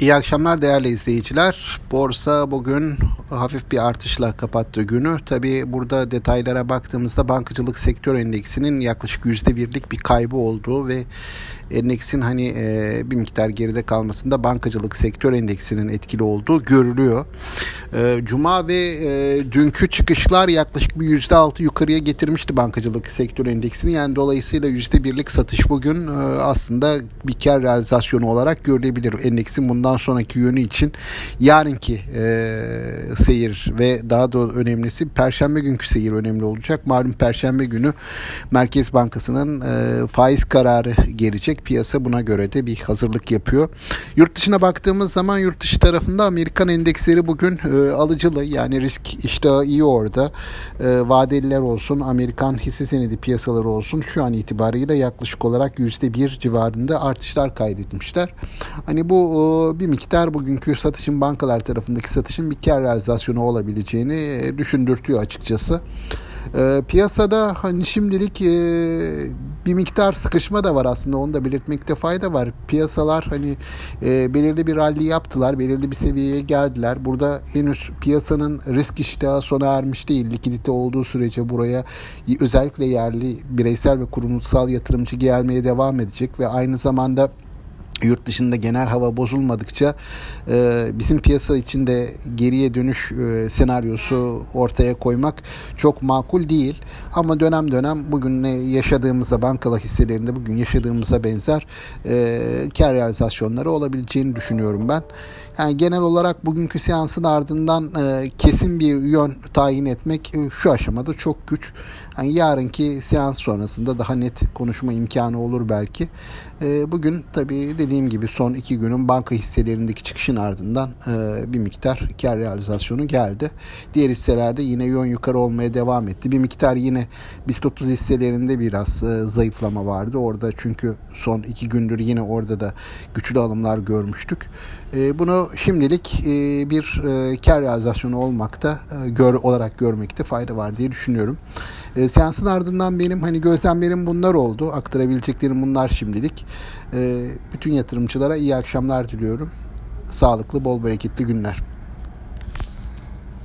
İyi akşamlar değerli izleyiciler. Borsa bugün hafif bir artışla kapattı günü. Tabi burada detaylara baktığımızda bankacılık sektör endeksinin yaklaşık %1'lik bir kaybı olduğu ve endeksin hani e, bir miktar geride kalmasında bankacılık sektör endeksinin etkili olduğu görülüyor. E, Cuma ve e, dünkü çıkışlar yaklaşık bir %6 yukarıya getirmişti bankacılık sektör endeksini. Yani dolayısıyla %1'lik satış bugün e, aslında bir kar realizasyonu olarak görülebilir. Endeksin bundan sonraki yönü için yarınki e, seyir ve daha da önemlisi perşembe günkü seyir önemli olacak. Malum perşembe günü Merkez Bankası'nın faiz kararı gelecek. Piyasa buna göre de bir hazırlık yapıyor. Yurt dışına baktığımız zaman yurt dışı tarafında Amerikan endeksleri bugün e, alıcılı yani risk işte iyi orada. E, vadeliler olsun, Amerikan hisse senedi piyasaları olsun şu an itibariyle yaklaşık olarak %1 civarında artışlar kaydetmişler. Hani bu e, bir miktar bugünkü satışın bankalar tarafındaki satışın bir kar realizasyonu olabileceğini e, düşündürtüyor açıkçası. E, piyasada hani şimdilik e, bir miktar sıkışma da var aslında onu da belirtmekte fayda var. Piyasalar hani e, belirli bir rally yaptılar, belirli bir seviyeye geldiler. Burada henüz piyasanın risk iştahı sona ermiş değil. Likidite olduğu sürece buraya özellikle yerli bireysel ve kurumsal yatırımcı gelmeye devam edecek ve aynı zamanda yurt dışında genel hava bozulmadıkça e, bizim piyasa içinde geriye dönüş e, senaryosu ortaya koymak çok makul değil. Ama dönem dönem bugün yaşadığımızda bankalı hisselerinde bugün yaşadığımıza benzer e, kar realizasyonları olabileceğini düşünüyorum ben. Yani genel olarak bugünkü seansın ardından e, kesin bir yön tayin etmek e, şu aşamada çok güç. Yani yarınki seans sonrasında daha net konuşma imkanı olur belki. E, bugün tabii dediğim gibi son iki günün banka hisselerindeki çıkışın ardından e, bir miktar kar realizasyonu geldi. Diğer hisselerde yine yön yukarı olmaya devam etti. Bir miktar yine BIST 30 hisselerinde biraz e, zayıflama vardı. Orada çünkü son iki gündür yine orada da güçlü alımlar görmüştük. E, bunu şimdilik e, bir e, kar realizasyonu olmakta e, gör, olarak görmekte fayda var diye düşünüyorum. E, seansın ardından benim hani gözlemlerim bunlar oldu. Aktarabileceklerim bunlar şimdilik. E, bütün yatırımcılara iyi akşamlar diliyorum. Sağlıklı, bol bereketli günler.